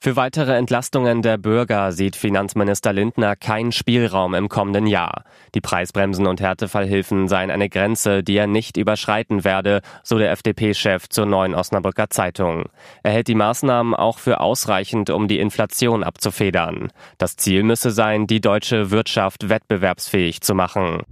Für weitere Entlastungen der Bürger sieht Finanzminister Lindner keinen Spielraum im kommenden Jahr. Die Preisbremsen und Härtefallhilfen seien eine Grenze, die er nicht überschreiten werde, so der FDP-Chef zur neuen Osnabrücker Zeitung. Er hält die Maßnahmen auch für ausreichend, um die Inflation abzufedern. Das Ziel müsse sein, die deutsche Wirtschaft wettbewerbsfähig zu machen.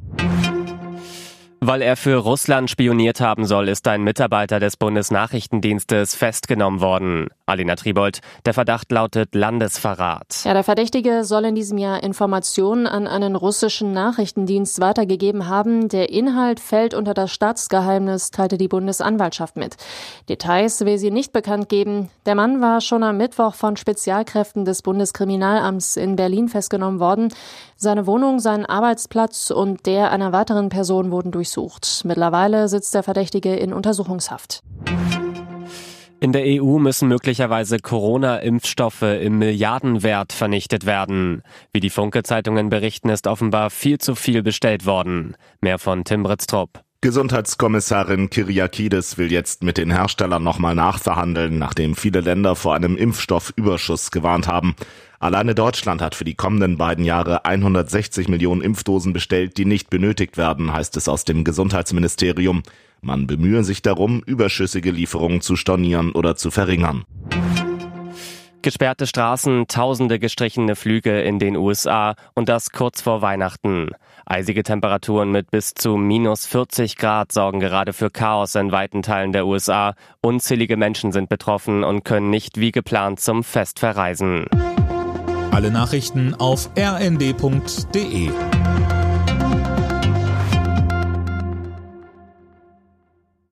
Weil er für Russland spioniert haben soll, ist ein Mitarbeiter des Bundesnachrichtendienstes festgenommen worden. Alina Tribold, der Verdacht lautet Landesverrat. Ja, der Verdächtige soll in diesem Jahr Informationen an einen russischen Nachrichtendienst weitergegeben haben. Der Inhalt fällt unter das Staatsgeheimnis, teilte die Bundesanwaltschaft mit. Details will sie nicht bekannt geben. Der Mann war schon am Mittwoch von Spezialkräften des Bundeskriminalamts in Berlin festgenommen worden. Seine Wohnung, sein Arbeitsplatz und der einer weiteren Person wurden durchsucht. Mittlerweile sitzt der Verdächtige in Untersuchungshaft. In der EU müssen möglicherweise Corona-Impfstoffe im Milliardenwert vernichtet werden. Wie die Funke-Zeitungen berichten, ist offenbar viel zu viel bestellt worden. Mehr von Tim Britztrup. Gesundheitskommissarin Kyriakides will jetzt mit den Herstellern nochmal nachverhandeln, nachdem viele Länder vor einem Impfstoffüberschuss gewarnt haben. Alleine Deutschland hat für die kommenden beiden Jahre 160 Millionen Impfdosen bestellt, die nicht benötigt werden, heißt es aus dem Gesundheitsministerium. Man bemühe sich darum, überschüssige Lieferungen zu stornieren oder zu verringern. Gesperrte Straßen, tausende gestrichene Flüge in den USA und das kurz vor Weihnachten. Eisige Temperaturen mit bis zu minus 40 Grad sorgen gerade für Chaos in weiten Teilen der USA. Unzählige Menschen sind betroffen und können nicht wie geplant zum Fest verreisen. Alle Nachrichten auf rnd.de